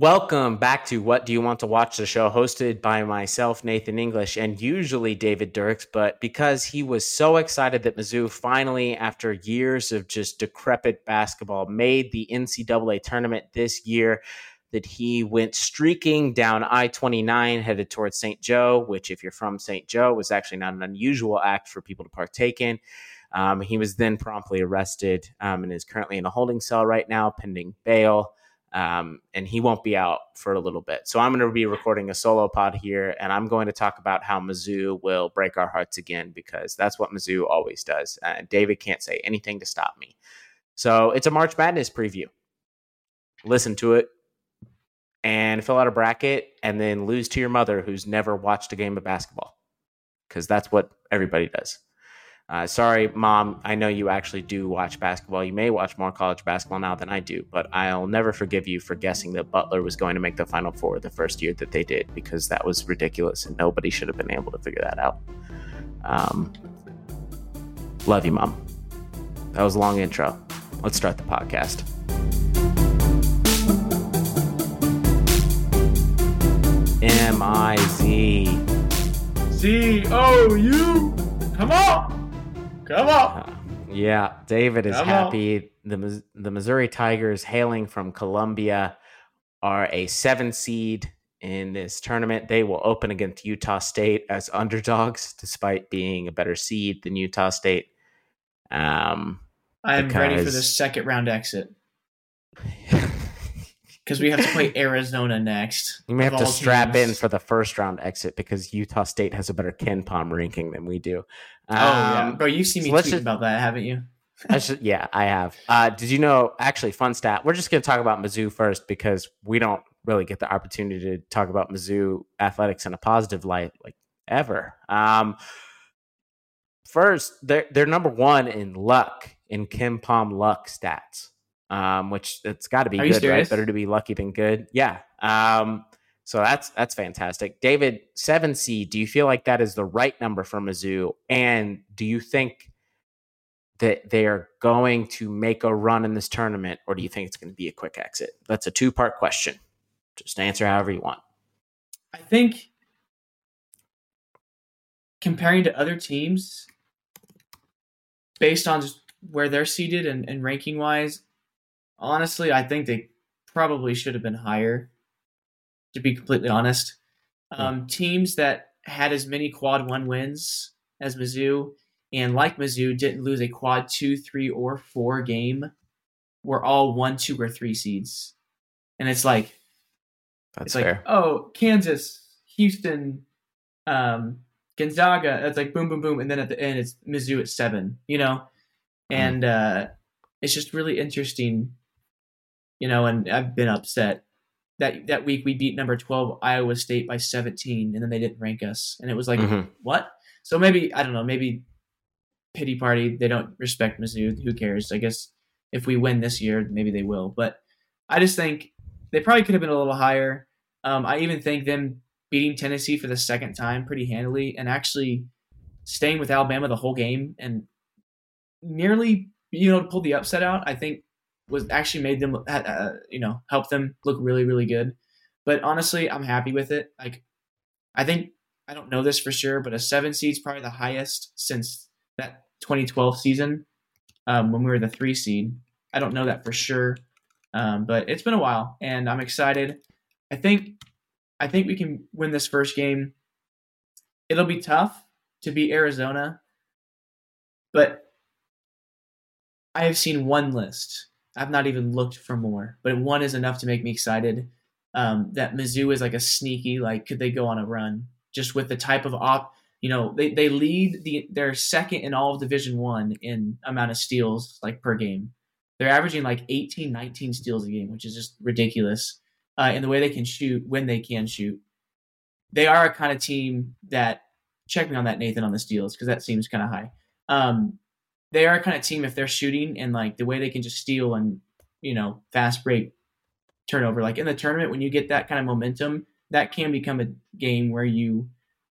Welcome back to What Do You Want to Watch the show, hosted by myself, Nathan English, and usually David Dirks. But because he was so excited that Mizzou finally, after years of just decrepit basketball, made the NCAA tournament this year, that he went streaking down I 29 headed towards St. Joe, which, if you're from St. Joe, was actually not an unusual act for people to partake in. Um, he was then promptly arrested um, and is currently in a holding cell right now, pending bail um, and he won't be out for a little bit. So I'm going to be recording a solo pod here, and I'm going to talk about how Mizzou will break our hearts again because that's what Mizzou always does. And David can't say anything to stop me. So it's a March Madness preview. Listen to it and fill out a bracket, and then lose to your mother who's never watched a game of basketball because that's what everybody does. Uh, sorry, mom. I know you actually do watch basketball. You may watch more college basketball now than I do, but I'll never forgive you for guessing that Butler was going to make the Final Four the first year that they did because that was ridiculous and nobody should have been able to figure that out. Um, love you, mom. That was a long intro. Let's start the podcast. M I Z C O U. Come on. Come on. Uh, yeah, David is Come happy. The the Missouri Tigers, hailing from Columbia, are a seven seed in this tournament. They will open against Utah State as underdogs, despite being a better seed than Utah State. Um, I'm ready for the second round exit because we have to play Arizona next. you may have to all strap in for the first round exit because Utah State has a better KenPom ranking than we do. Oh yeah, Um, bro, you've seen me so tweet just- about that, haven't you? I should, yeah, I have. Uh, did you know? Actually, fun stat. We're just going to talk about Mizzou first because we don't really get the opportunity to talk about Mizzou athletics in a positive light, like ever. Um, first, they're they're number one in luck in KenPom luck stats, um, which it's got to be Are good, right? Better to be lucky than good. Yeah. Um, so that's that's fantastic. David, seven C. Do you feel like that is the right number for Mizzou? And do you think that they are going to make a run in this tournament, or do you think it's going to be a quick exit? That's a two part question. Just answer however you want. I think comparing to other teams, based on just where they're seated and, and ranking wise, honestly, I think they probably should have been higher. To be completely honest, um, teams that had as many quad one wins as Mizzou, and like Mizzou, didn't lose a quad two, three, or four game, were all one, two, or three seeds. And it's like That's it's like, fair. oh, Kansas, Houston, um, Gonzaga. It's like boom, boom, boom, and then at the end, it's Mizzou at seven. You know, and uh, it's just really interesting. You know, and I've been upset that that week we beat number twelve Iowa State by seventeen, and then they didn't rank us, and it was like Mhm. what? So maybe I don't know. Maybe pity party. They don't respect Mizzou. Who cares? I guess if we win this year, maybe they will. But I just think they probably could have been a little higher. Um, I even think them beating Tennessee for the second time pretty handily and actually staying with Alabama the whole game and nearly you know pull the upset out. I think was actually made them uh, you know help them look really really good. But honestly, I'm happy with it. Like I think I don't know this for sure, but a seven seed is probably the highest since that 2012 season um, when we were the three seed. I don't know that for sure, um, but it's been a while, and I'm excited. I think I think we can win this first game. It'll be tough to beat Arizona, but I have seen one list. I've not even looked for more, but one is enough to make me excited. Um, that Mizzou is like a sneaky, like could they go on a run just with the type of op? You know, they, they lead the they're second in all of Division One in amount of steals like per game. They're averaging like 18, 19 steals a game, which is just ridiculous. Uh, in the way they can shoot when they can shoot, they are a kind of team that check me on that Nathan on the steals because that seems kind of high. Um, they are a kind of team if they're shooting and like the way they can just steal and you know fast break turnover. Like in the tournament, when you get that kind of momentum, that can become a game where you,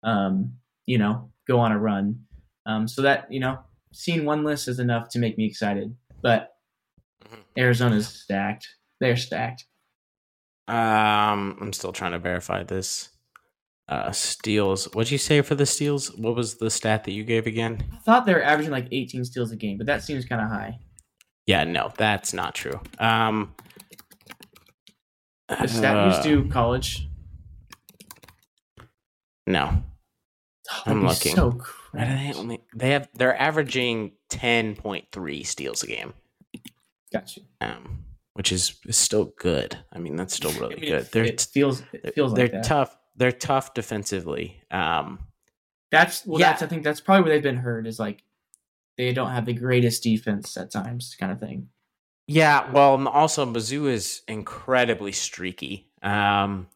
um, you know, go on a run. Um, so that you know, seeing one list is enough to make me excited. But Mhm. Arizona's stacked. They're stacked. Um, I'm still trying to verify this. Uh, steals. What'd you say for the steals? What was the stat that you gave again? I thought they were averaging like 18 steals a game, but that seems kind of high. Yeah, no, that's not true. Um, The stat used to college. no. Oh, I'm looking. So they only they have they're averaging 10.3 steals a game. Got you. Um, which is, is still good. I mean, that's still really I mean, good. it, They're it feels it feels they're like that. tough. They're tough defensively. Um, That's well. Yeah. That's I think that's probably where they've been hurt is like they don't have the greatest defense at times, kind of thing. Yeah, well, and also Mizzou is incredibly streaky. Um,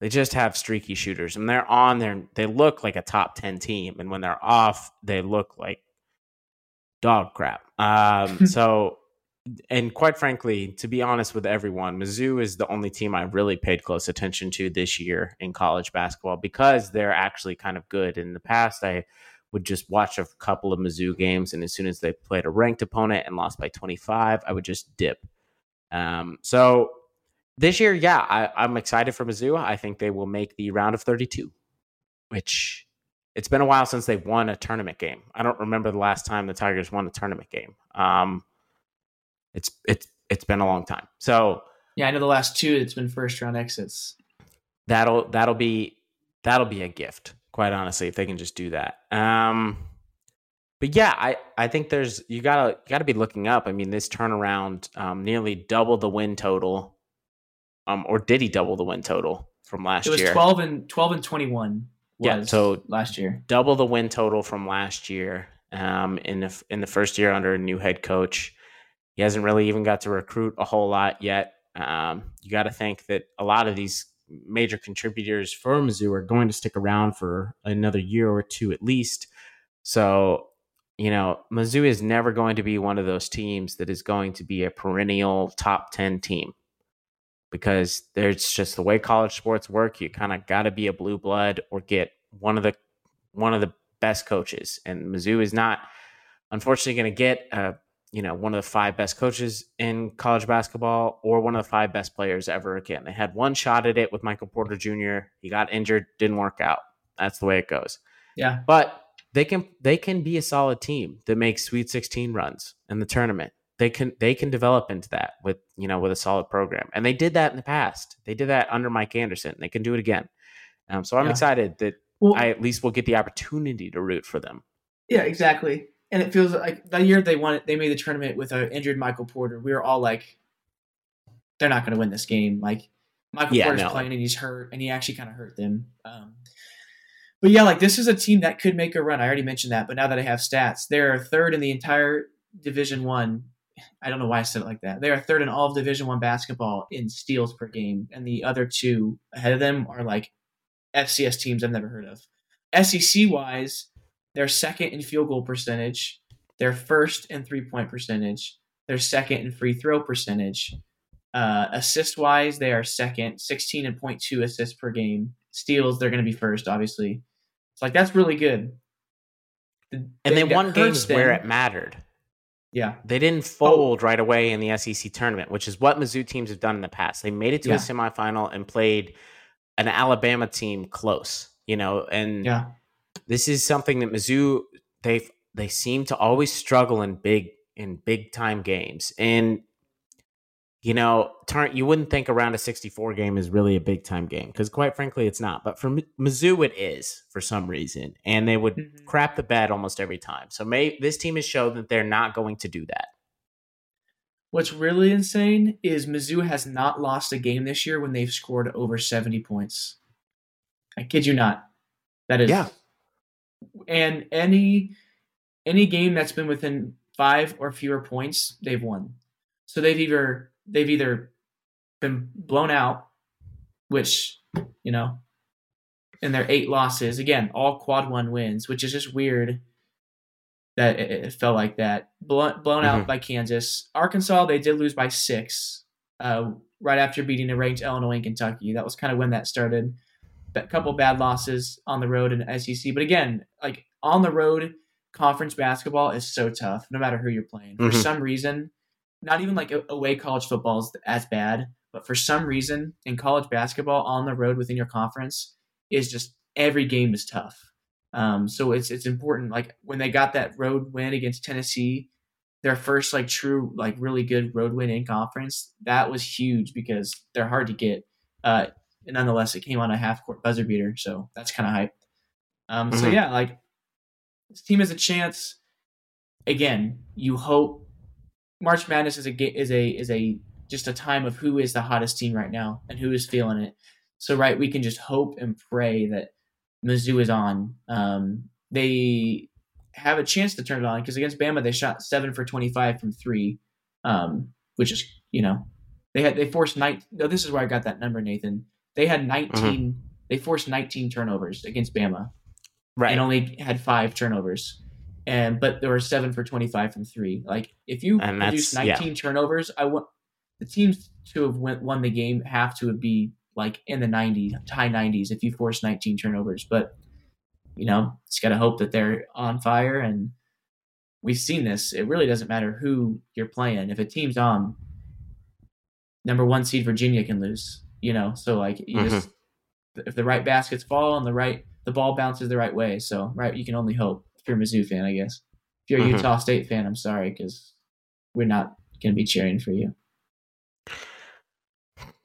they just have streaky shooters, and they're on there. They look like a top ten team, and when they're off, they look like dog crap. Um, so, and quite frankly, to be honest with everyone, Mizzou is the only team I really paid close attention to this year in college basketball because they're actually kind of good. In the past, I would just watch a couple of Mizzou games, and as soon as they played a ranked opponent and lost by 25, I would just dip. Um, so this year, yeah, I, I'm excited for Mizzou. I think they will make the round of 32, which it's been a while since they've won a tournament game. I don't remember the last time the Tigers won a tournament game. Um, it's it's it's been a long time. So Yeah, I know the last two. It's been first round exits. that'll that'll be that'll be a gift quite honestly if they can just do that um but yeah i i think there's you gotta you gotta be looking up i mean this turnaround um nearly double the win total um or did he double the win total from last year? It was year 12 and 12 and 21. Yeah, so- last year. double the win total from last year um, in the in the first year under a new head coach. He hasn't really even got to recruit a whole lot yet. Um, you got to think that a lot of these major contributors for Mizzou are going to stick around for another year or two at least. So, you know, Mizzou is never going to be one of those teams that is going to be a perennial top 10 team because there's just the way college sports work. You kind of got to be a blue blood or get one of the one of the best coaches, and Mizzou is not unfortunately going to get uh, you know one of the five best coaches in college basketball or one of the five best players ever again. They had one shot at it with Michael Porter Jr. He got injured, didn't work out. That's the way it goes. Yeah. But they can they can be a solid team that makes Sweet 16 runs in the tournament. They can they can develop into that with you know with a solid program, and they did that in the past. They did that under Mike Anderson. They can do it again. Um, so I'm Yeah. excited that Well, I at least will get the opportunity to root for them. yeah, exactly. And it feels like that year they won it, they made the tournament with an injured Michael Porter. We were all like, they're not going to win this game. Like, Michael Yeah, Porter's no. playing and he's hurt, and he actually kind of hurt them. Um, but yeah, like this is a team that could make a run. I already mentioned that, but now that I have stats, they're third in the entire Division One. I. don't know why I said it like that. They are third in all of Division One basketball in steals per game, and the other two ahead of them are like FCS teams I've never heard of. SEC wise, they're second in field goal percentage. They're first in three point percentage. They're second in free throw percentage. Uh, assist wise, they are second, 16 and 0.2 assists per game. Steals, they're going to be first, obviously. It's like that's really good. The And they won games where it mattered. yeah, They didn't fold right away in the SEC tournament, which is what Mizzou teams have done in the past. They made it to Yeah. a semifinal and played an Alabama team close, you know, and yeah, this is something that Mizzou they they seem to always struggle in big in big time games. And you know, turn you wouldn't think around a 64 game is really a big time game because quite frankly it's not. But for Mi- Mizzou it is for some reason, and they would Mhm. crap the bed almost every time. So may this team has shown that they're not going to do that. What's really insane is Mizzou has not lost a game this year when they've scored over 70 points. I kid you not. That is Yeah. And any any game that's been within 5 or fewer points, they've won. So they've either they've either been blown out, which, you know, and their 8 losses, again, all quad 1 wins, which is just weird that it, it felt like that. Blown, blown Mhm. out by Kansas. Arkansas, they did lose by six uh, right after beating a ranked Illinois and Kentucky. That was kind of when that started. A couple bad losses on the road in SEC. But again, like on the road, conference basketball is so tough, no matter who you're playing. For Mhm. some reason, not even like away college football is as bad, But for some reason, in college basketball, on the road within your conference is just every game is tough. Um, so it's it's important. Like when they got that road win against Tennessee, their first like true like really good road win in conference, that was huge because they're hard to get. Uh, nonetheless, it came on a half court buzzer beater, so that's kind of hype. Um, mm-hmm. So yeah, like this team has a chance. Again, you hope March Madness is a is a is a just a time of who is the hottest team right now and who is feeling it. So right, we can just hope and pray that Mizzou is on. Um, they have a chance to turn it on because against Bama they shot seven for twenty five from three, um, which is you know they had they forced night. No, this is where I got that number, Nathan. They had 19 mm-hmm. They forced nineteen turnovers against Bama, right, and only had five turnovers. And but there were seven for twenty five from three. Like if you and produce nineteen yeah. turnovers, I want the teams to have went, won the game have to be like in the 90s, high 90s if you force 19 turnovers. But, you know, it's got to hope that they're on fire. And we've seen this. It really doesn't matter who you're playing. If a team's on, number one seed Virginia can lose, you know? So, like, you mm-hmm. just, if the right baskets fall and the right, the ball bounces the right way. So, right, you can only hope if you're a Mizzou fan, I guess. If you're a mm-hmm. Utah State fan, I'm sorry because we're not going to be cheering for you.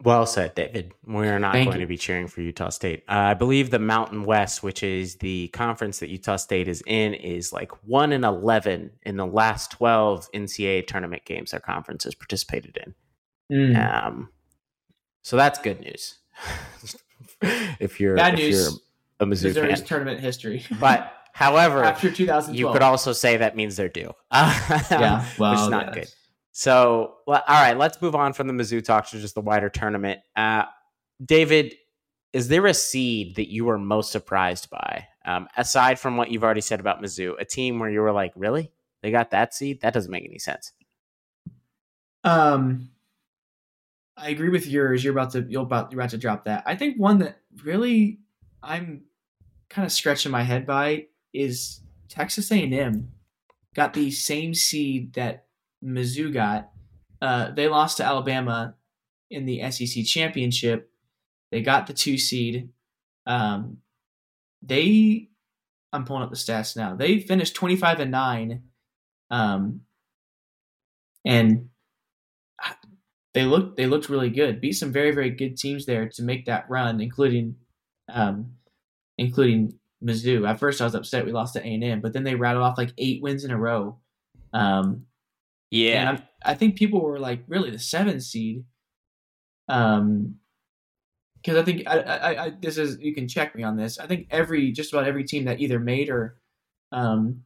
Well said, David. We are not Thank going you. to be cheering for Utah State. Uh, I believe the Mountain West, which is the conference that Utah State is in, is like one in eleven in the last twelve NCAA tournament games their conference has participated in. Mm. Um, so that's good news. if you're bad if news, you're a Mizzou fan. tournament history, but however, after 2012, you could also say that means they're due. yeah, well, which is not yes. good. So, all right, let's move on from the Mizzou talk to just the wider tournament. Uh, David, is there a seed that you were most surprised by, um, aside from what you've already said about Mizzou? A team where you were like, really? They got that seed? That doesn't make any sense. Um, I agree with yours. You're about to you're about you're about to drop that. I think one that really I'm kind of scratching my head by is Texas A&M got the same seed that Mizzou got. Uh, they lost to Alabama in the SEC championship. They got the two seed. Um, they, I'm pulling up the stats now. They finished 25 and nine, um, and they looked they looked really good. Beat some very very good teams there to make that run, including, um, including Mizzou. At first, I was upset we lost to A and M, but then they rattled off like eight wins in a row. Um, yeah, and I think people were like, really the seven seed. Um, because I think I, I, I, this is you can check me on this. I think every just about every team that either made or um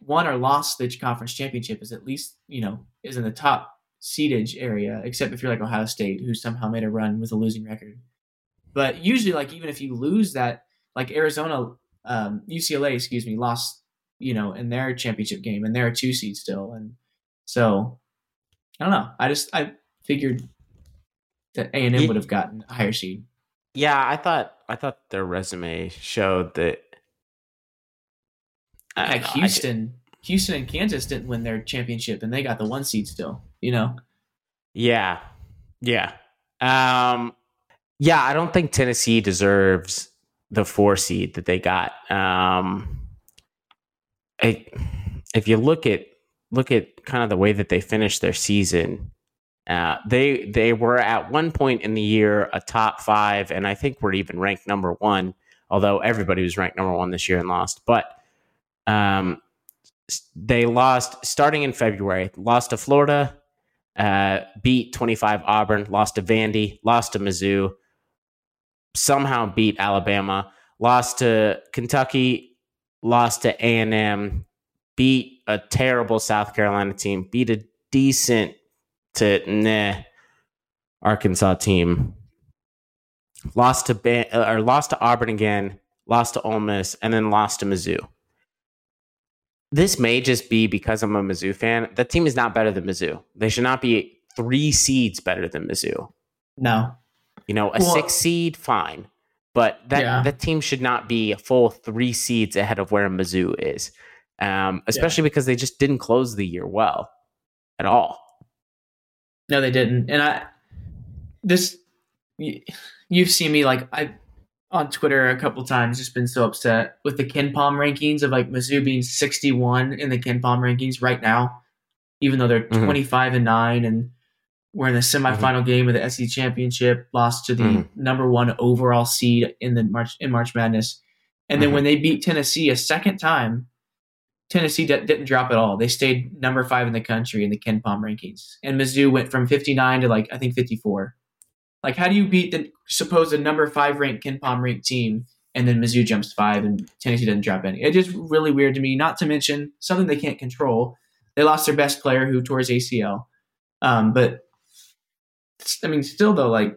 won or lost the conference championship is at least you know is in the top seedage area, except if you're like Ohio State, who somehow made a run with a losing record. But usually, like even if you lose that, like Arizona, um, UCLA, excuse me, lost you know in their championship game, and they're a two seed still, and so I don't know. I just I figured that A and M would have gotten a higher seed. Yeah, I thought I thought their resume showed that. Know, Houston, Houston and Kansas didn't win their championship, and they got the one seed still. You know. Yeah, yeah, um, yeah. I don't think Tennessee deserves the four seed that they got. Um, I, if you look at look at kind of the way that they finished their season, uh, they they were at one point in the year a top five, and I think we're even ranked number one. Although everybody was ranked number one this year and lost, but um, they lost starting in February. Lost to Florida, uh, beat twenty five Auburn, lost to Vandy, lost to Mizzou, somehow beat Alabama, lost to Kentucky, lost to A and M, beat a terrible South Carolina team, beat a decent to nah Arkansas team, lost to ba- or lost to Auburn again, lost to Ole Miss, and then lost to Mizzou. This may just be because I'm a Mizzou fan. That team is not better than Mizzou. They should not be three seeds better than Mizzou. No. You know, a well, six seed, fine. But that, yeah. that team should not be a full three seeds ahead of where Mizzou is um, especially yeah. because they just didn't close the year well at all. No, they didn't. And I, this you've seen me like I on Twitter a couple times just been so upset with the KenPom rankings of like Mizzou being 61 in the KenPom rankings right now, even though they're Mhm. 25 and 9 and we're in the semifinal game of the SC championship, lost to the Mhm. number one overall seed in the March in March Madness. And then Mhm. when they beat Tennessee a second time, Tennessee di- didn't drop at all. They stayed number five in the country in the KenPom rankings. And Mizzou went from 59 to like, I think 54. Like, how do you beat the supposed number five ranked KenPom ranked team and then Mizzou jumps five and Tennessee doesn't drop any? It's just really weird to me. Not to mention something they can't control. They lost their best player who tore his ACL. Um, but I mean, still though, like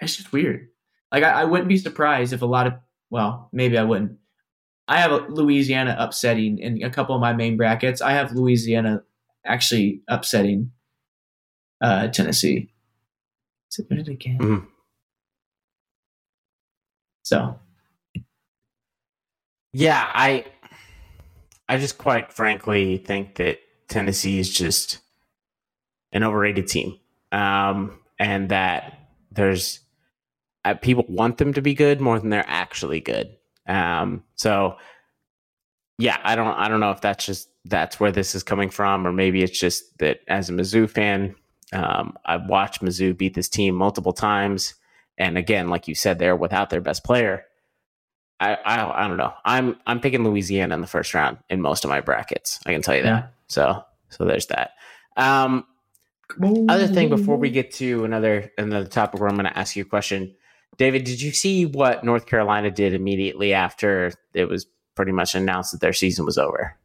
it's just weird. Like I, I wouldn't be surprised if a lot of well, maybe I wouldn't. I have Louisiana upsetting in a couple of my main brackets. I have Louisiana actually upsetting uh, Tennessee. Submit it again. Mhm. So Yeah, I I just quite frankly think that Tennessee is just an overrated team. Um, and that there's uh, people want them to be good more than they're actually good. Um, so yeah, I don't I don't know if that's just that's where this is coming from, or maybe it's just that as a Mizzou fan, um, I've watched Mizzou beat this team multiple times, and again, like you said, they're without their best player. I, I I don't know. I'm I'm picking Louisiana in the first round in most of my brackets. I can tell you that. yeah. So so there's that. Um, other thing before we get to another another topic where I'm going to ask you a question, David, did you see what North Carolina did immediately after it was pretty much announced that their season was over?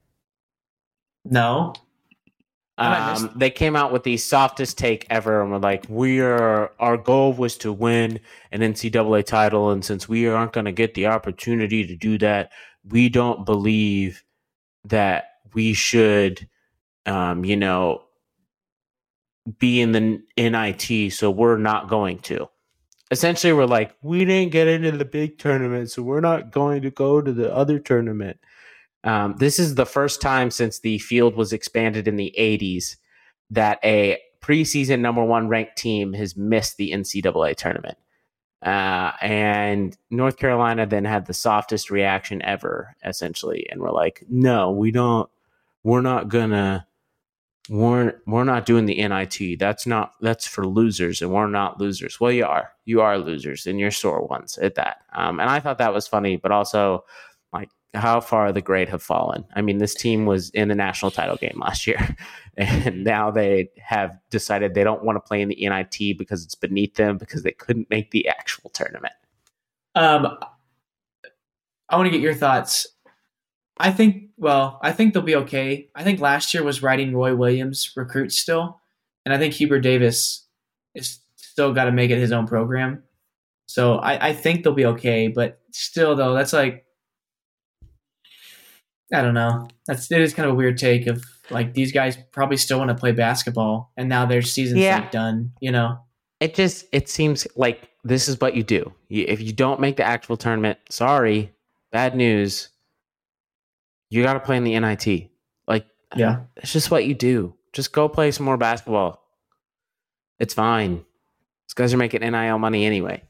no, Um, they came out with the softest take ever and were like, "We are our goal was to win an NCAA title, and since we aren't going to get the opportunity to do that, we don't believe that we should, um, you know, be in the NIT. So we're not going to." Essentially, we're like, "We didn't get into the big tournament, so we're not going to go to the other tournament." Um, this is the first time since the field was expanded in the 80s that a preseason number one ranked team has missed the NCAA tournament. Uh, and North Carolina then had the softest reaction ever, essentially. And we're like, no, we don't, we're not gonna, we're, we're not doing the NIT. That's not, that's for losers, and we're not losers. Well, you are. You are losers, and you're sore ones at that. Um, and I thought that was funny, but also, like, how far the grade have fallen. I mean, this team was in the national title game last year, and now they have decided they don't want to play in the NIT because it's beneath them because they couldn't make the actual tournament. Um, I want to get your thoughts. I think, well, I think they'll be okay. I think last year was riding Roy Williams recruits still, and I think Hubert Davis is still got to make it his own program. So I, I think they'll be okay, but still, though, that's like, I don't know. That's it is kind of a weird take of like these guys probably still want to play basketball, and now their season's Yeah. like done. You know? It just it seems like this is what you do. You, if you don't make the actual tournament, sorry, bad news. You got to play in the NIT. Like Yeah. it's just what you do. Just go play some more basketball. It's fine. These guys are making NIL money anyway.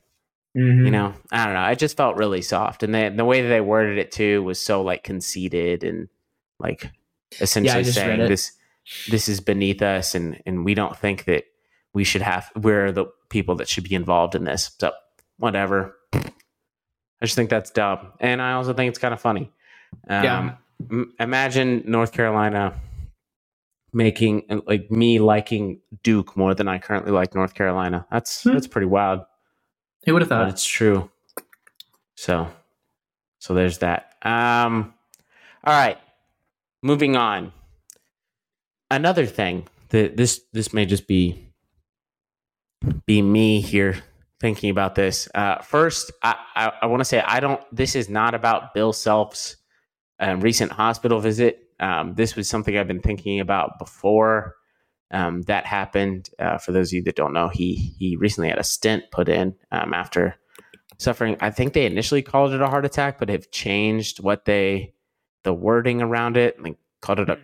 Mhm. You know, I don't know. It just felt really soft, and they, the way that they worded it too was so like conceited and like essentially read saying this this is beneath us, and and we don't think that we should have. We're the people that should be involved in this. So whatever. I just think that's dumb, and I also think it's kind of funny. Um, Yeah. m- imagine North Carolina making like me liking Duke more than I currently like North Carolina. That's Hmm. that's pretty wild Who would have thought? it's true. So, so there's that. Um, all right, moving on. Another thing that this this may just be be me here thinking about this. Uh, first, I I, I want to say I don't. This is not about Bill Self's um, recent hospital visit. Um, this was something I've been thinking about before um, that happened. Uh, for those of you that don't know, he he recently had a stent put in um, after suffering. I think they initially called it a heart attack, but have changed what they the wording around it. Like called it a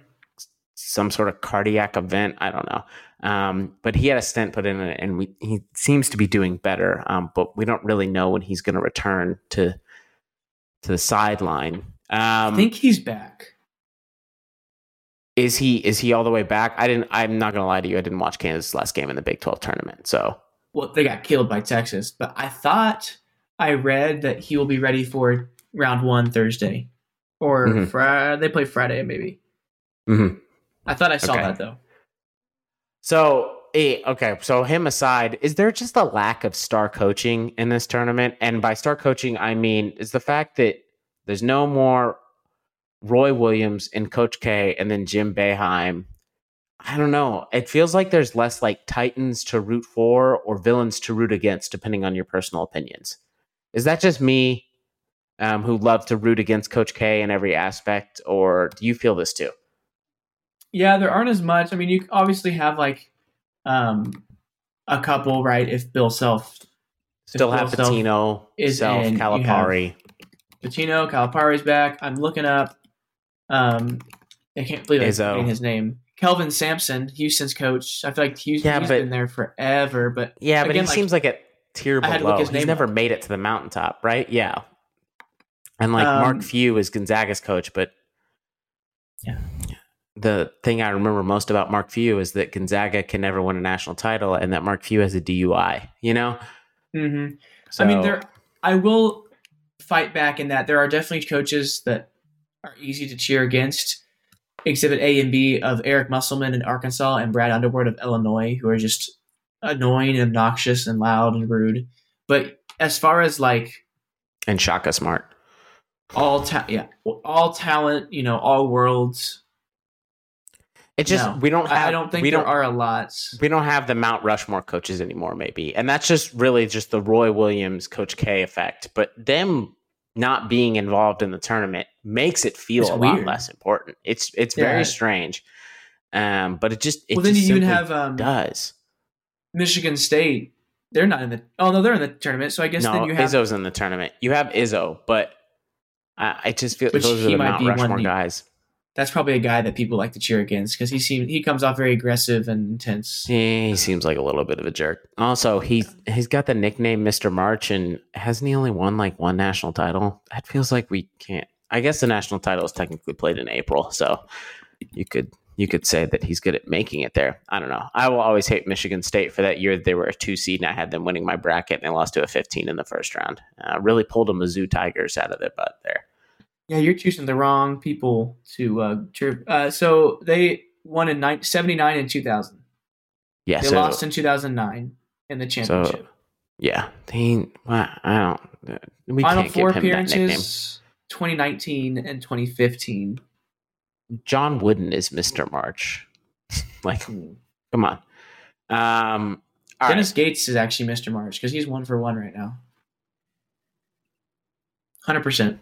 some sort of cardiac event. I don't know. Um, but he had a stent put in and we, he seems to be doing better. Um, but we don't really know when he's going to return to to the sideline. Um, I think he's back. Is he is he all the way back? I didn't. I'm not going to lie to you. I didn't watch Kansas last game in the Big Twelve tournament. So Well, they got killed by Texas, but I thought I read that he will be ready for round one Thursday, or Mhm. Friday. They play Friday, maybe. Mhm. I thought I saw Okay. that though. So, eh, okay. So, him aside, is there just a lack of star coaching in this tournament? And by star coaching, I mean is the fact that there's no more Roy Williams and Coach K, and then Jim Boeheim. I don't know. It feels like there's less like titans to root for or villains to root against, depending on your personal opinions. Is that just me, um, who love to root against Coach K in every aspect, or do you feel this too? Yeah, there aren't as much. I mean, you obviously have like um a couple, right? If Bill Self, Still Bill have Self Pitino, is Self, in, Calipari. Pitino, Calipari's back. I'm looking up. Um, I can't believe I'm Izzo. forgetting his name. Kelvin Sampson, Houston's coach. I feel like Houston, Yeah, he's but- been there forever, but Yeah, but Again, he like, seems like a tier below. He's never up. made it to the mountaintop, right? Yeah. And like Mark Um, Few is Gonzaga's coach, but Yeah. The thing I remember most about Mark Few is that Gonzaga can never win a national title, and that Mark Few has a DUI. You know, hmm so, I mean, there. I will fight back in that there are definitely coaches that are easy to cheer against. Exhibit A and B of Eric Musselman in Arkansas and Brad Underwood of Illinois, who are just annoying and obnoxious and loud and rude. But as far as like and Shaka Smart. all ta- yeah, all talent, you know, all worlds. It just No. we don't have. I don't think we there don't are a lot. we don't have the Mount Rushmore coaches anymore, maybe. And that's just really just the Roy Williams, Coach K effect. But them not being involved in the tournament makes it feel It's a lot less important. It's it's Yeah. very strange. Um, but it just it well, then just you even simply have um, does. Michigan State. They're not in the. Oh no, they're in the tournament. So I guess No, then you have. Izzo's in the tournament. You have Izzo, but I, I just feel those are the Mount Rushmore guys. That's probably a guy that people like to cheer against because he seems he comes off very aggressive and intense. He seems like a little bit of a jerk. Also, he he's got the nickname Mr. March, and hasn't he only won like one national title? That feels like we can't. I guess the national title is technically played in April, so you could you could say that he's good at making it there. I don't know. I will always hate Michigan State for that year. They were a two seed, and I had them winning my bracket, and they lost to a 15 in the first round. Uh, really pulled a Mizzou Tigers out of their butt there. Yeah, you're choosing the wrong people to uh, cheer. Uh, so they won in nine, 79 and 2000. Yeah, They so lost in 2009 in the championship. yeah, they. Well, I don't. We Final can't four give him that nickname. appearances 2019 and 2015. John Wooden is Mr. March. like, come on. Um, Dennis right. Gates is actually Mr. March because he's one for one right now. 100%.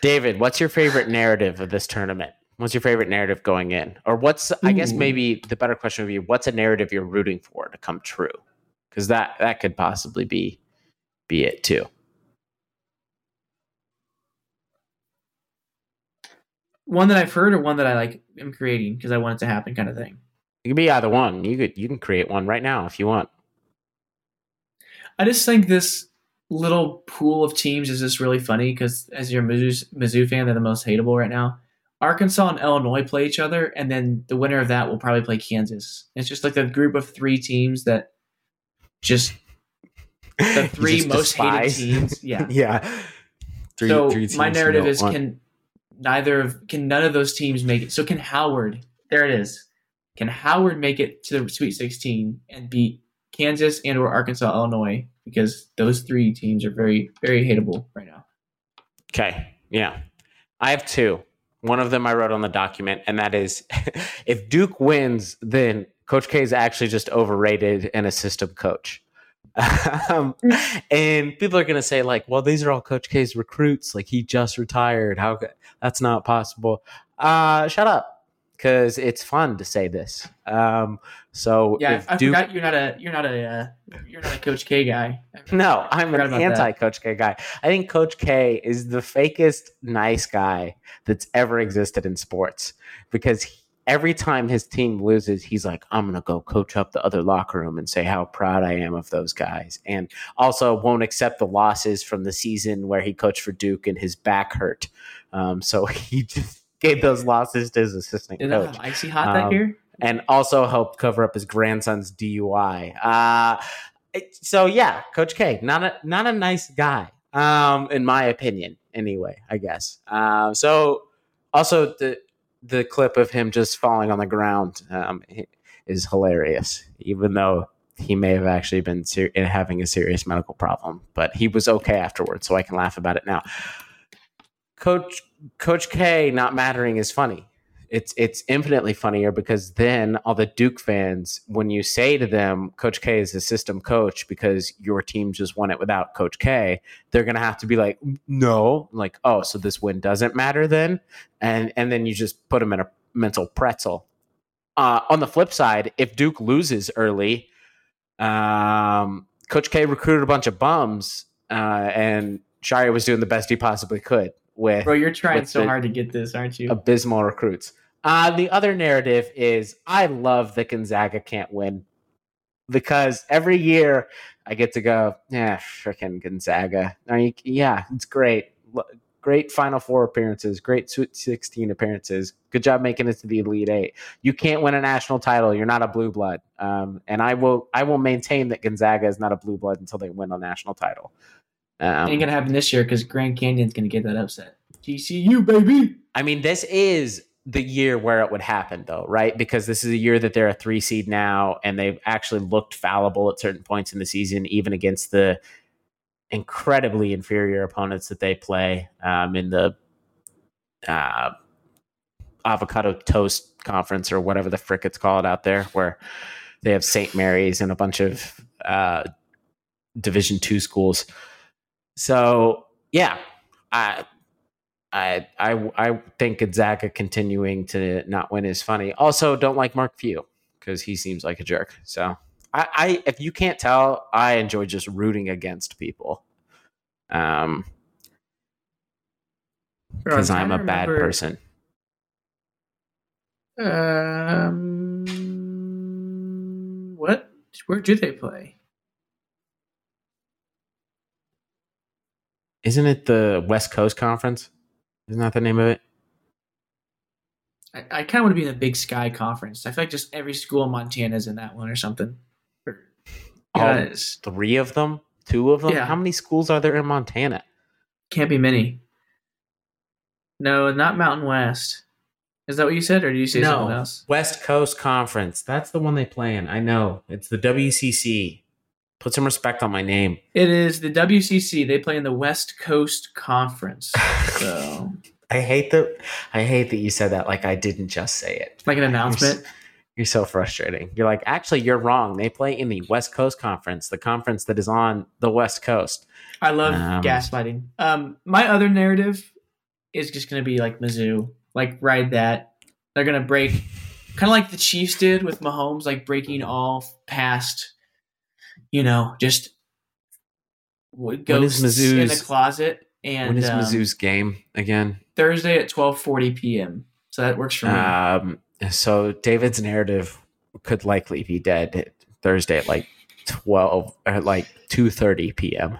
David, what's your favorite narrative of this tournament? What's your favorite narrative going in? Or what's, I guess maybe the better question would be, what's a narrative you're rooting for to come true? Because that, that could possibly be, be it too. One that I've heard or one that I like am creating because I want it to happen kind of thing. It could be either one. You could, you can create one right now if you want. I just think this little pool of teams is just really funny because as you're Mizzou, Mizzou fan, they're the most hateable right now. Arkansas and Illinois play each other, and then the winner of that will probably play Kansas. It's just like a group of three teams that just the three just most despise. hated teams. Yeah. yeah. Three- so three my narrative is want. can neither of can none of those teams make it. So can Howard? There it is. Can Howard make it to the Sweet 16 and beat Kansas and or Arkansas, Illinois? Because those three teams are very very hateable right now. Okay. Yeah. I have two. One of them I wrote on the document, and that is if Duke wins, then Coach K is actually just overrated and a system coach. um, and people are going to say, like, well, these are all Coach K's recruits. Like, he just retired. How that's not possible. Uh, shut up. Because it's fun to say this. Um, so Yeah, if I Duke, forgot you're not a you're not a uh, you're not a Coach K guy. no, I'm an anti Coach K guy. I think Coach K is the fakest nice guy that's ever existed in sports because he- every time his team loses, he's like, I'm going to go coach up the other locker room and say how proud I am of those guys. And also won't accept the losses from the season where he coached for Duke and his back hurt. Um, so he just gave those losses to his assistant Did coach icy hot that Um, year? and also helped cover up his grandson's DUI. Uh, so yeah, Coach K, not a not a nice guy, um, in my opinion. Anyway, I guess. Uh, so also the the clip of him just falling on the ground um, is hilarious, even though he may have actually been ser- having a serious medical problem, but he was okay afterwards, so I can laugh about it now. Coach Coach K not mattering is funny. It's it's infinitely funnier because then all the Duke fans, when you say to them, Coach K is a system coach because your team just won it without Coach K, they're gonna have to be like, no, like, oh, so this win doesn't matter then, and and then you just put them in a mental pretzel. Uh, on the flip side, if Duke loses early, um, Coach K recruited a bunch of bums, uh, and Scheyer was doing the best he possibly could with Bro, you're trying so hard to get this, aren't you? abysmal recruits. Uh, the other narrative is I love that Gonzaga can't win because every year I get to go, yeah, freaking Gonzaga. I mean, yeah, it's great. Great Final Four appearances, great Sweet 16 appearances. Good job making it to the Elite Eight. You can't win a national title. You're not a blue blood. Um, and I will, I will maintain that Gonzaga is not a blue blood until they win a national title. Um, Ain't gonna happen this year because Grand Canyon's gonna get that upset. GCU baby. I mean, this is the year where it would happen, though, right? Because this is a year that they're a three seed now, and they've actually looked fallible at certain points in the season, even against the incredibly inferior opponents that they play um, in the uh, avocado toast conference or whatever the frick it's called out there, where they have St. Mary's and a bunch of uh, Division two schools. So yeah, I I I I think Gonzaga continuing to not win is funny. Also, don't like Mark Few because he seems like a jerk. So I, I if you can't tell, I enjoy just rooting against people. Um, because I'm a bad remember- person. Um, what? Where do they play? Isn't it the West Coast Conference? Isn't that the name of it? I, I kind of want to be in the Big Sky Conference. I feel like just every school in Montana is in that one or something. Or- All Guys, three of them, two of them. Yeah. How many schools are there in Montana? can't be many. No, not Mountain West. Is that what you said, or did you say something else? West Coast Conference. That's the one they play in. I know. It's the WCC. Put some respect on my name. It is the WCC. They play in the West Coast Conference. So, I hate that. I hate that you said that. Like I didn't just say it. like an announcement. You're so frustrating. You're like, actually, you're wrong. They play in the West Coast Conference, the conference that is on the West Coast. I love Um, gaslighting. Um, my other narrative is just going to be like Mizzou, like ride that. They're going to break, kind of like the Chiefs did with Mahomes, like breaking all past, you know, just w- When is ghosts in the closet. And when is um, Mizzou's game again? Thursday at twelve forty p.m. So that works for me. Um, so David's narrative could likely be dead Thursday at like twelve or like two thirty p.m.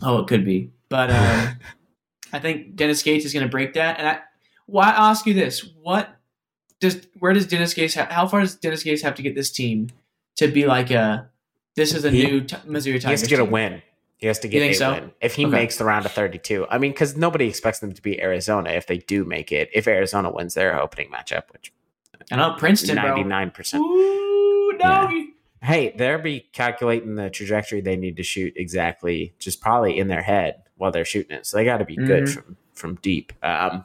Oh, it could be, but um, I think Dennis Gates is going to break that. And I, why I ask you this: What does where does Dennis Gates? Ha- how far does Dennis Gates have to get this team to be like a? This is a He- new t- Missouri Tigers. He has to get a win. He has to get a so? win. If he Okay. makes the round of 32, I mean, because nobody expects them to be Arizona if they do make it. If Arizona wins their opening matchup, which I know Princeton, 99%. Ooh, no. Hey, they'll be calculating the trajectory they need to shoot exactly, just probably in their head while they're shooting it. So they got to be good Mhm. from from deep. Um,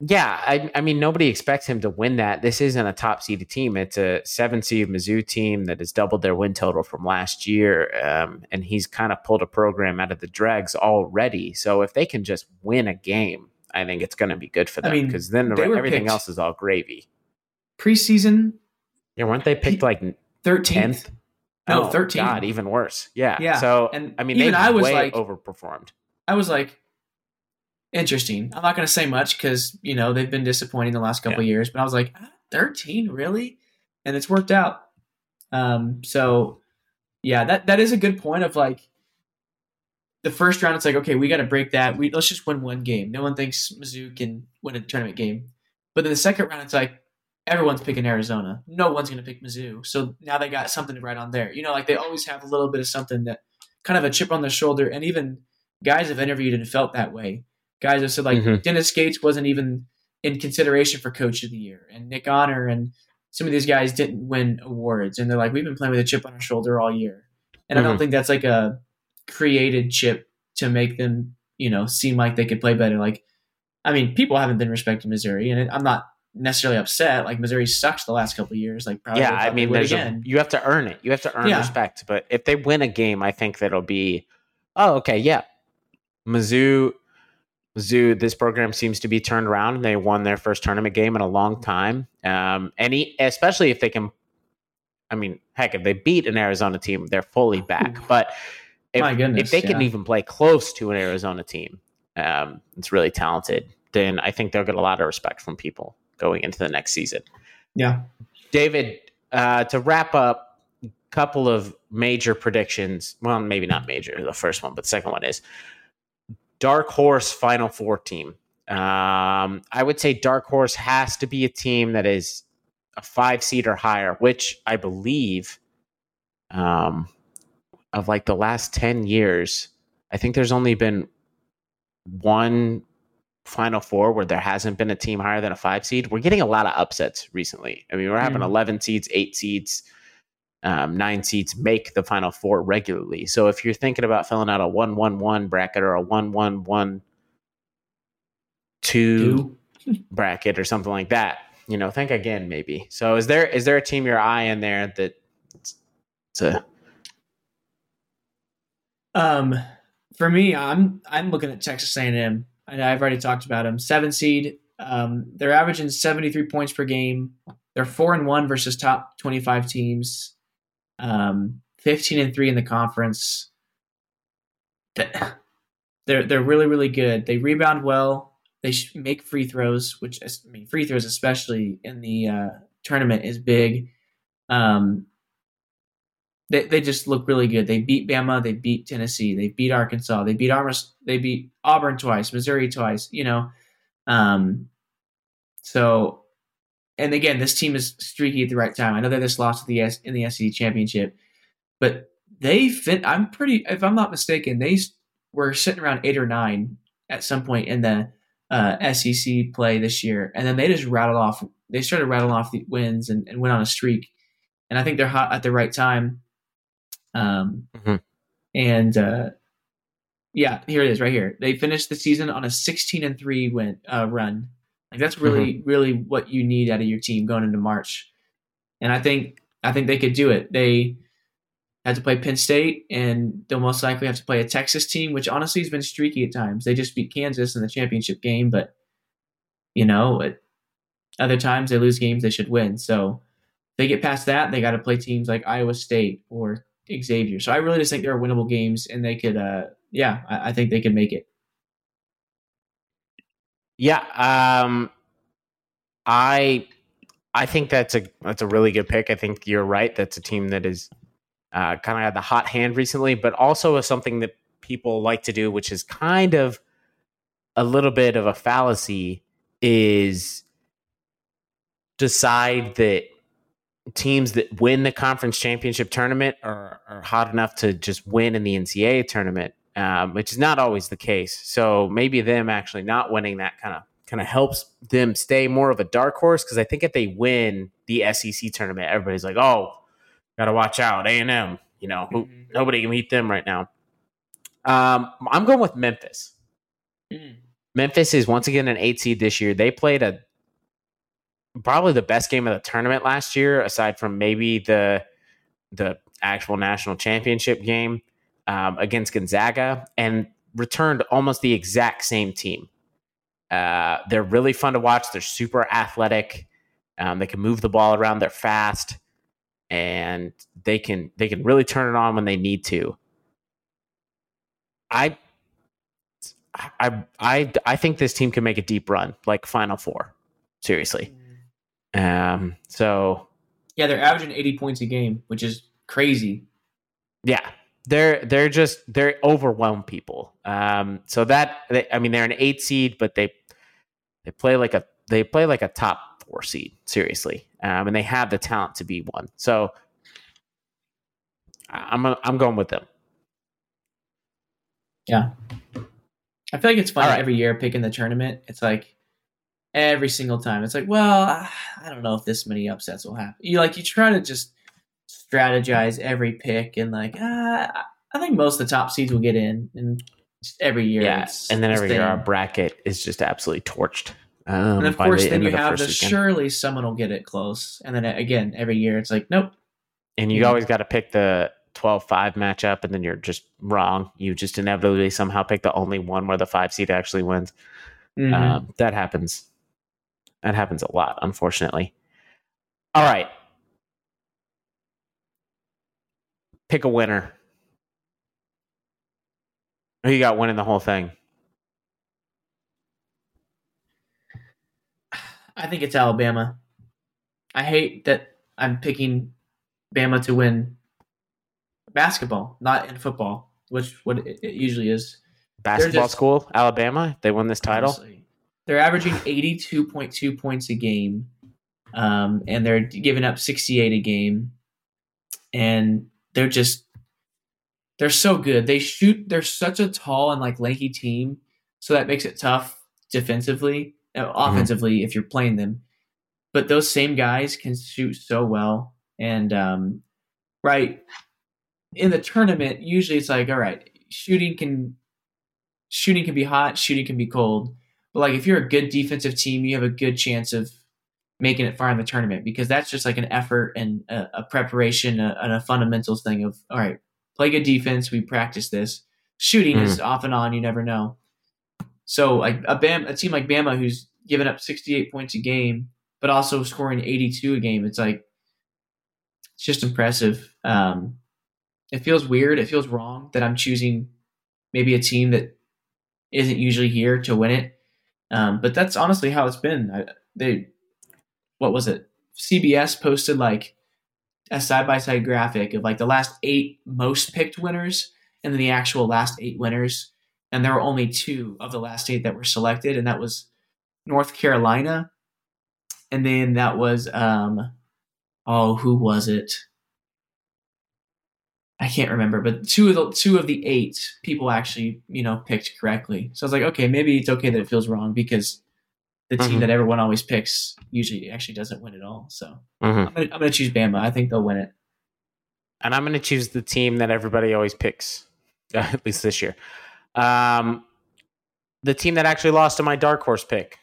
yeah, I, I mean, nobody expects him to win that. This isn't a top seeded team. It's a seven seed Mizzou team that has doubled their win total from last year, um, and he's kind of pulled a program out of the dregs already. So if they can just win a game, I think it's going to be good for I them mean, because then the, everything else is all gravy. Preseason Yeah, weren't they picked like 13th. tenth? No, 13th. God, even worse. Yeah. Yeah, So and I mean, even they I was way like- overperformed. I was like, interesting. I'm not going to say much because you know they've been disappointing the last couple of years, but I was like, "Ah, 13, really? And it's worked out. Um, so yeah, that that is a good point of like the first round. It's like, okay, we got to break that. We let's just win one game. No one thinks Mizzou can win a tournament game, but then the second round, it's like everyone's picking Arizona. No one's going to pick Mizzou. So now they got something to write on there. You know, like they always have a little bit of something that kind of a chip on their shoulder, and even guys have interviewed and felt that way. Guys have said like Mhm. Dennis Gates wasn't even in consideration for Coach of the Year, and Nick Honor and some of these guys didn't win awards, and they're like, we've been playing with a chip on our shoulder all year, and I don't Mhm. think that's like a created chip to make them, you know, seem like they could play better. Like, I mean, people haven't been respecting Missouri, and I'm not necessarily upset. Like Missouri sucks the last couple of years. Like, probably yeah, I mean, there's a, again. you have to earn it. You have to earn Yeah. respect. But if they win a game, I think that'll be, oh, okay, yeah, Mizzou, Mizzou. This program seems to be turned around. They won their first tournament game in a long time. Um, he, especially if they can, I mean, heck, if they beat an Arizona team, they're fully back. But if, goodness, if they can even play close to an Arizona team, um, it's really talented. Then I think they'll get a lot of respect from people going into the next season. yeah. David, uh, to wrap up, a couple of major predictions. Well, maybe not major, the first one, but the second one is Dark Horse Final Four team. Um, I would say Dark Horse has to be a team that is a five seed or higher, which I believe um, of like the last 10 years, I think there's only been one Final Four where there hasn't been a team higher than a five seed. We're getting a lot of upsets recently. I mean, we're having Mm. 11 seeds, eight seeds, um, nine seeds make the Final Four regularly. So if you're thinking about filling out a 1 1 1 bracket or a 1 1 1 2 bracket or something like that, you know, think again maybe. So is there is there a team your eye in there that it's, it's a Um, for me, I'm I'm looking at Texas A&M. And I've already talked about them. Seven seed. Um, they're averaging 73 points per game. They're four and one versus top 25 teams. Um, 15 and three in the conference. They're they're really really good. They rebound well. They make free throws, which I mean free throws especially in the uh, tournament is big. Um, they, they just look really good. They beat Bama, they beat Tennessee, they beat Arkansas, they beat Auburn, they beat Auburn twice, Missouri twice. You know, um, so and again, this team is streaky at the right time. I know they just lost the S in the SEC championship, but they fit. I'm pretty, if I'm not mistaken, they were sitting around eight or nine at some point in the uh, SEC play this year, and then they just rattled off. They started rattling off the wins and, and went on a streak, and I think they're hot at the right time. Um, Mhm. and uh, yeah, here it is, right here. They finished the season on a 16 and three win uh, run. Like that's really, really what you need out of your team going into March. And I think, I think they could do it. They had to play Penn State, and they'll most likely have to play a Texas team, which honestly has been streaky at times. They just beat Kansas in the championship game, but you know, at other times they lose games they should win. So if they get past that, they got to play teams like Iowa State or Xavier. So I really just think there are winnable games, and they could, uh, yeah, I, I think they could make it. Yeah, um, I I think that's a that's a really good pick. I think you're right. That's a team that is uh, kind of had the hot hand recently, but also is something that people like to do, which is kind of a little bit of a fallacy, is decide that teams that win the conference championship tournament are, are hot enough to just win in the NCAA tournament, um, which is not always the case. So maybe them actually not winning that kind of kind of helps them stay more of a dark horse because I think if they win the SEC tournament, everybody's like, oh, gotta watch out, A and M. You know, who, nobody can beat them right now. Um, I'm going with Memphis. Memphis is once again an eight seed this year. They played a probably the best game of the tournament last year, aside from maybe the the actual national championship game um, against Gonzaga, and returned almost the exact same team. Uh, they're really fun to watch. They're super athletic. Um, they can move the ball around. They're fast, and they can they can really turn it on when they need to. I I I I think this team can make a deep run, like Final Four. Seriously. Um. So Yeah, they're averaging 80 points a game, which is crazy. yeah, they're they're just they're overwhelm people. Um. So that they, I mean they're an eight seed, but they they play like a they play like a top four seed. Seriously. Um. And they have the talent to be one. So I'm I'm going with them. Yeah, I feel like it's fun right. every year picking the tournament. It's like every single time. It's like, well, I don't know if this many upsets will happen. You like you try to just strategize every pick and like, ah, I think most of the top seeds will get in, and every year. Yeah, and then the every year our bracket is just absolutely torched. Um, And of course, the then you the have the weekend. surely someone will get it close, and then again every year it's like, nope. and you Yeah. always got to pick the 12-5 matchup, and then you're just wrong. You just inevitably somehow pick the only one where the five seed actually wins. Mhm. Um, that happens. That happens a lot, unfortunately. All right, pick a winner. Who you got winning the whole thing? I think it's Alabama. I hate that I'm picking Bama to win basketball, not in football, which what it, usually is. Basketball just- school, Alabama. They won this title. honestly. They're averaging 82.2 points a game, um, and they're giving up 68 a game, and they're just they're so good. They shoot. They're such a tall and like lanky team, so that makes it tough defensively, uh, offensively if you're playing them. But those same guys can shoot so well, and um, right in the tournament, usually it's like, all right, shooting can shooting can be hot, shooting can be cold. But like if you're a good defensive team, you have a good chance of making it far in the tournament because that's just like an effort and a, a preparation a, and a fundamentals thing of all right, play good defense. We practice this. Shooting is off and on. You never know. So like a Bam, a team like Bama who's giving up 68 points a game, but also scoring 82 a game. It's like it's just impressive. Um, it feels weird. It feels wrong that I'm choosing maybe a team that isn't usually here to win it. Um, but that's honestly how it's been. I, they, what was it? CBS posted like a side by side graphic of like the last eight most picked winners and then the actual last eight winners. And there were only two of the last eight that were selected, and that was North Carolina, and then that was um, oh, who was it? I can't remember, but two of the two of the eight people actually, you know, picked correctly. So I was like, okay, maybe it's okay that it feels wrong because the team Mhm. that everyone always picks usually actually doesn't win at all. So Mhm. I'm gonna, I'm gonna choose Bama. I think they'll win it. and I'm going to choose the team that everybody always picks, at least this year. Um, the team that actually lost to my dark horse pick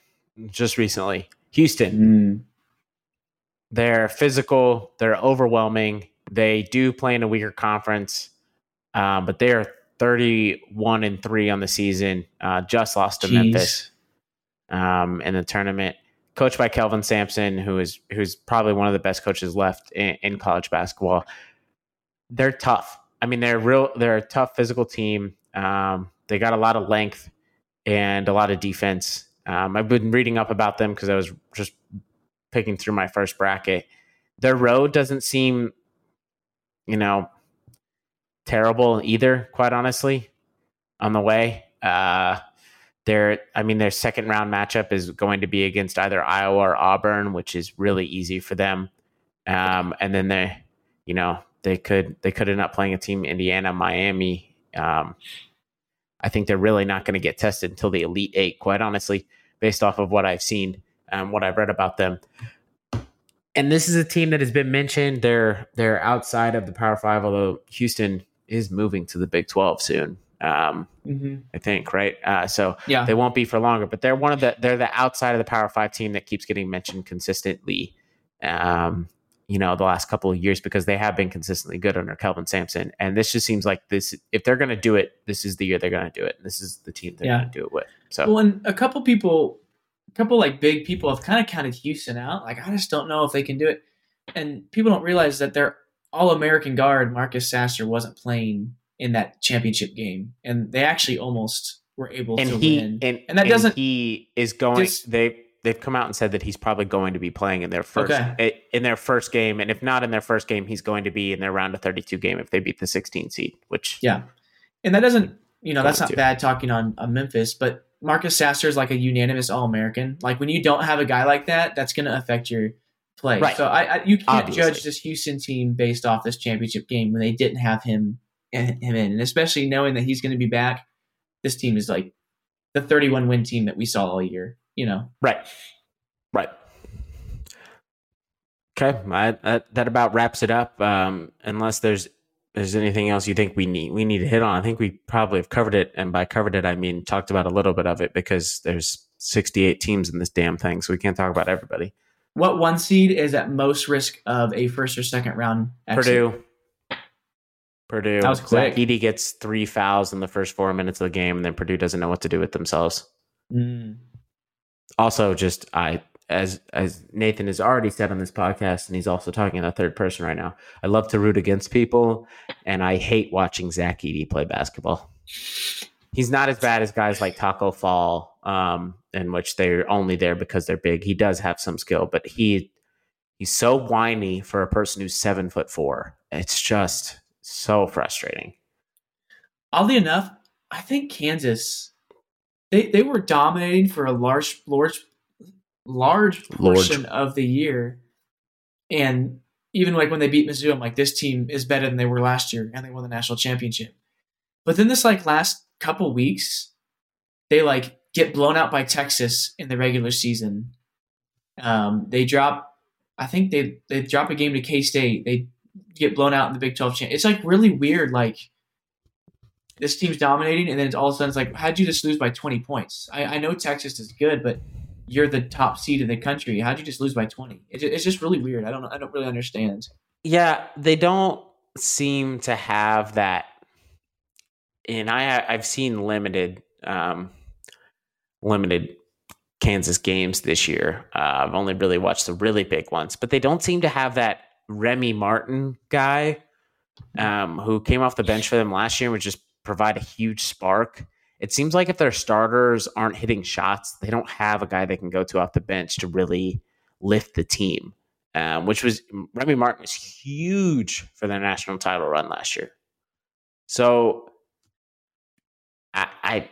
just recently, Houston. They're physical. They're overwhelming. They do play in a weaker conference, um, but they are 31 and three on the season. Uh, just lost to Jeez. Memphis um, in the tournament. Coached by Kelvin Sampson, who is who's probably one of the best coaches left in, in college basketball. They're tough. I mean, they're real. They're a tough physical team. Um, they got a lot of length and a lot of defense. Um, I've been reading up about them because I was just picking through my first bracket. Their road doesn't seem, you know, terrible either. Quite honestly, on the way. Uh, their, I mean, their second round matchup is going to be against either Iowa or Auburn, which is really easy for them. Um, and then they, you know, they could they could end up playing a team Indiana, Miami. Um, I think they're really not going to get tested until the Elite Eight. Quite honestly, based off of what I've seen and what I've read about them. And this is a team that has been mentioned. They're they're outside of the Power Five, although Houston is moving to the Big Twelve soon. Um, Mm-hmm. I think, right? Uh, so Yeah. they won't be for longer, but they're one of the they're the outside of the Power Five team that keeps getting mentioned consistently. Um, you know, the last couple of years because they have been consistently good under Kelvin Sampson. And this just seems like this if they're going to do it, this is the year they're going to do it. This is the team they're Yeah. going to do it with. So Well, and a couple people, a couple like big people have kind of counted Houston out. Like, I just don't know if they can do it. And people don't realize that their All American guard, Marcus Sasser, wasn't playing in that championship game. And they actually almost were able and to he win. and, And that doesn't- he is going they they've come out and said that he's probably going to be playing in their first Okay. eh, in their first game and if not in their first game he's going to be in their round of 32 game if they beat the 16 seed which Yeah. And that doesn't, you know, that's not to. bad talking on, on Memphis, but Marcus Sasser is like a unanimous All American. Like, when you don't have a guy like that, that's going to affect your play. Right. So I, I you can't Obviously. judge this Houston team based off this championship game when they didn't have him him in, and especially knowing that he's going to be back. This team is like the 31 win team that we saw all year. You know, right right okay I, that, that about wraps it up um unless there's there's anything else you think we need we need to hit on i think we probably have covered it and by covered it i mean talked about a little bit of it because there's 68 teams in this damn thing so we can't talk about everybody what one seed is at most risk of a first or second round? exit? Purdue. Purdue. That was quick. Zach Edey gets three fouls in the first four minutes of the game, and then Purdue doesn't know what to do with themselves. Mm. Also, just I as as Nathan has already said on this podcast, and he's also talking in a third person right now. I love to root against people, and I hate watching Zach Edey play basketball. He's not as bad as guys like Taco Fall, um, in which they're only there because they're big. He does have some skill, but he he's so whiny for a person who's seven foot four. It's just so frustrating. oddly enough, I think Kansas they they were dominating for a large large large portion of the year, and even like when they beat Mizzou, I'm like, this team is better than they were last year, and they won the national championship. But then this like last couple weeks, they like get blown out by Texas in the regular season. Um, they drop, I think they they drop a game to K State. They get blown out in the Big Twelve champ. It's like really weird, like this team's dominating, and then it's all of a sudden it's like, how'd you just lose by 20 points? I, I know Texas is good, but you're the top seed in the country. How'd you just lose by 20? It, it's just really weird. I don't. I don't really understand. Yeah, they don't seem to have that. And I I've seen limited um, limited Kansas games this year. Uh, I've only really watched the really big ones, but they don't seem to have that Remy Martin guy um, who came off the bench for them last year would just provide a huge spark. It seems like if their starters aren't hitting shots, they don't have a guy they can go to off the bench to really lift the team. Um, which was Remy Martin was huge for their national title run last year. So I, I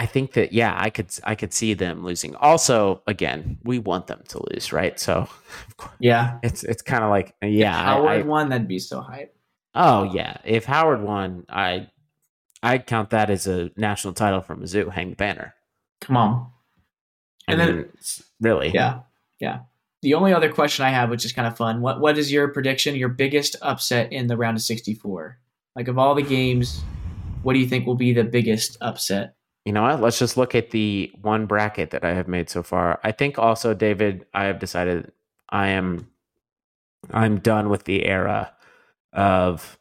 I think that yeah, I could I could see them losing. Also, again, we want them to lose, right? So Yeah. it's it's kind of like uh, yeah, If Howard I- won, that'd be so hype. oh yeah. If Howard won, I I count that as a national title for Mizzou. Hang the banner. Come on. I And then- really Yeah. Yeah. The only other question I have, which is kind of fun, what what is your prediction, your biggest upset in the round of 64? Like of all the games, what do you think will be the biggest upset? You know what? Let's just look at the one bracket that I have made so far. I think also, David, I have decided I am I'm done with the era of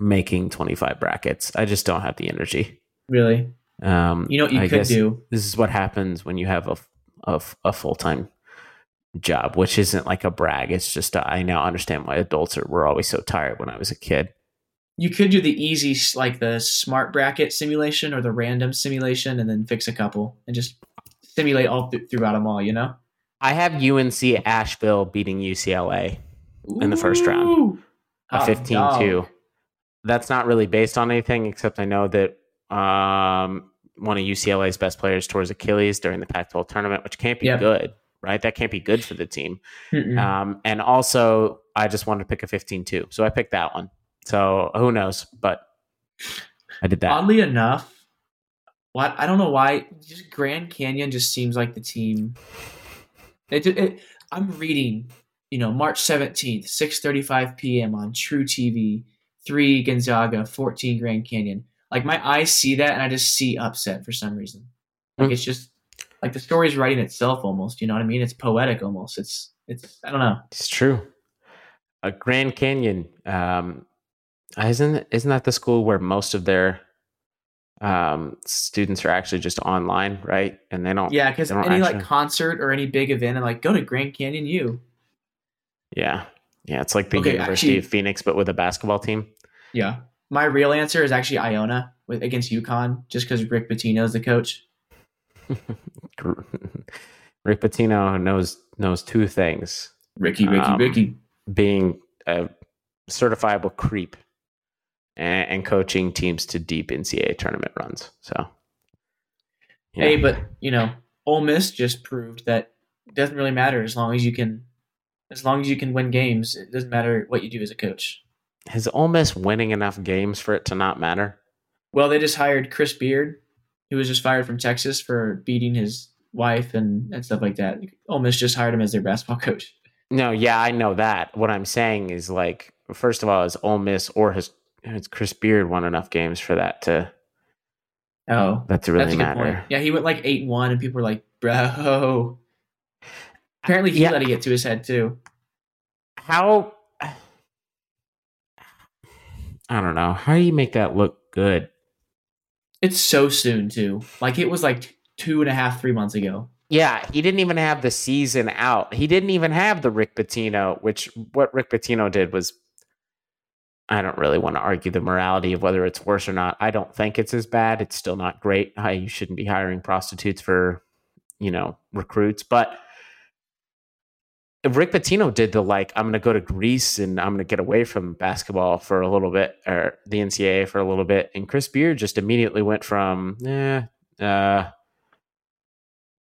making 25 brackets. I just don't have the energy. Really? Um, You know what you I could do? This is what happens when you have a a, a full time job, which isn't like a brag. It's just I now understand why adults are were always so tired when I was a kid. You could do the easy, like the smart bracket simulation or the random simulation, and then fix a couple and just simulate all th- throughout them all. You know, I have UNC Asheville beating UCLA. In the first round. A Hot 15 dog. 2. That's not really based on anything, except I know that um, one of UCLA's best players towards Achilles during the Pac 12 tournament, which can't be Yep. good, right? That can't be good for the team. Um, and also, I just wanted to pick a 15 2. So I picked that one. So who knows? But I did that. Oddly enough, what I don't know why, just Grand Canyon just seems like the team. It, it, I'm reading, you know, March 17th, 6:35 p.m. on truTV, three Gonzaga, 14 Grand Canyon. Like my eyes see that, and I just see upset for some reason. Like Hmm. it's just like the story's writing itself almost. You know what I mean? It's poetic almost. It's it's I don't know. It's true. a Grand Canyon. Um, isn't isn't that the school where most of their um, students are actually just online, right? And they don't. Yeah, because any actually- like concert or any big event, I'm like, go to Grand Canyon U. Yeah, yeah. It's like the Okay, University actually- of Phoenix, but with a basketball team. Yeah. My real answer is actually Iona with against UConn, just because Rick Pitino is the coach. Rick Pitino knows knows two things: Ricky, Ricky, Um, Ricky. being a certifiable creep and, and coaching teams to deep NCAA tournament runs. So, yeah. Hey, but you know, Ole Miss just proved that it doesn't really matter as long as you can, as long as you can win games. It doesn't matter what you do as a coach. is Ole Miss winning enough games for it to not matter? Well, they just hired Chris Beard, who was just fired from Texas for beating his wife and, and stuff like that. Ole Miss just hired him as their basketball coach. No, yeah, I know that. What I'm saying is like, first of all, is Ole Miss or has has Chris Beard won enough games for that to Oh, that to really that's a good matter? point. Yeah, he went like eight one, and people were like, "Bro." Apparently, he Yeah. let it get to his head too. How I don't know. How do you make that look good? It's so soon too. Like it was like two and a half, three months ago. Yeah, he didn't even have the season out. He didn't even have the Rick Pitino, which what Rick Pitino did was I don't really want to argue the morality of whether it's worse or not. I don't think it's as bad. It's still not great. I, you shouldn't be hiring prostitutes for, you know, recruits. But Rick Pitino did the like, I'm going to go to Greece and I'm going to get away from basketball for a little bit, or the NCAA for a little bit. And Chris Beard just immediately went from, eh, uh,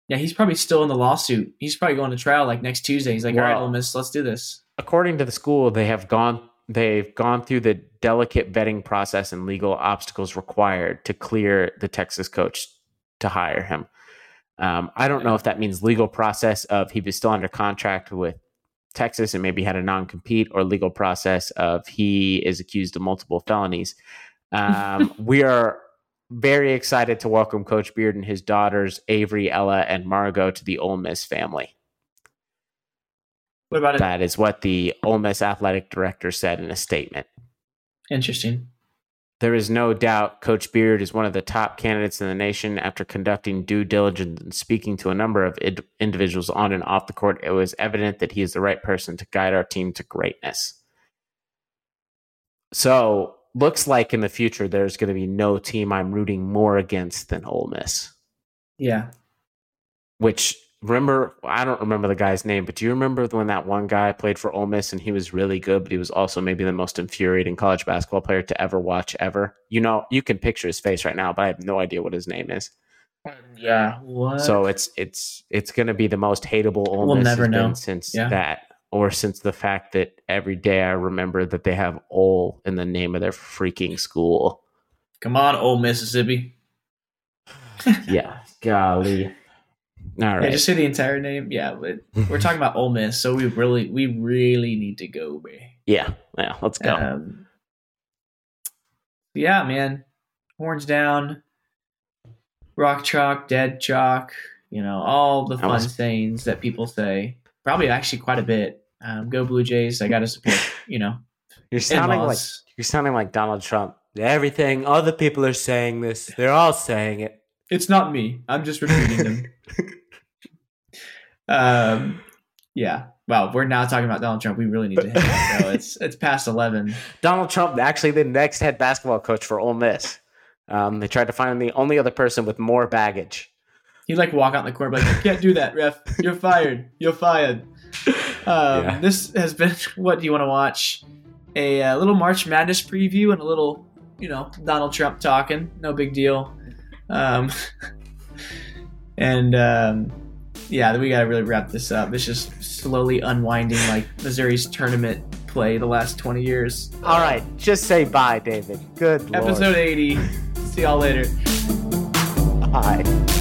Yeah, he's probably still in the lawsuit. He's probably going to trial like next Tuesday. He's like, "All right, Ole Miss, let's do this." according to the school, they have gone they've gone through the delicate vetting process and legal obstacles required to clear the Texas coach to hire him. Um, I don't know if that means legal process of he was still under contract with Texas and maybe had a non compete, or legal process of he is accused of multiple felonies. Um, we are very excited to welcome Coach Beard and his daughters Avery, Ella, and Margot to the Ole Miss family. What about it? That is what the Ole Miss athletic director said in a statement. Interesting. There is no doubt Coach Beard is one of the top candidates in the nation. After conducting due diligence and speaking to a number of id- individuals on and off the court, it was evident that he is the right person to guide our team to greatness. So, looks like in the future there's going to be no team I'm rooting more against than Ole Miss. Yeah. Which remember, I don't remember the guy's name, but do you remember when that one guy played for Ole Miss and he was really good, but he was also maybe the most infuriating college basketball player to ever watch ever? You know, you can picture his face right now, but I have no idea what his name is. Yeah. What? So it's it's it's going to be the most hateable Ole We'll Miss never know. been since Yeah. that, or since the fact that every day I remember that they have Ole in the name of their freaking school. come on, old Mississippi. Yeah, golly. All Yeah, just say the entire name. Yeah, but we're talking about Ole Miss, so we really, we really need to go, man. yeah, yeah. Let's go. Um, yeah, man. Horns down, rock chalk, dead chalk. You know all the fun was- sayings that people say. Probably actually quite a bit. Um, go Blue Jays! I got to support. You know, You're sounding like. You're sounding like Donald Trump. Everything other people are saying this. They're all saying it. It's not me. I'm just repeating them. um, yeah. Well, we're now talking about Donald Trump. We really need to hit it, bro. It's it's past eleven. Donald Trump, actually the next head basketball coach for Ole Miss. Um, they tried to find the only other person with more baggage. He'd like walk out in the court, like, "You can't do that, ref. You're fired. You're fired." Um, Yeah. This has been. What do you want to watch? A, uh little March Madness preview and a little, you know, Donald Trump talking. No big deal. Um, and um, yeah, we gotta really wrap this up. It's just slowly unwinding like Missouri's tournament play the last twenty years. All right, just say bye, David. Good lord. Episode eighty. See y'all later. Bye.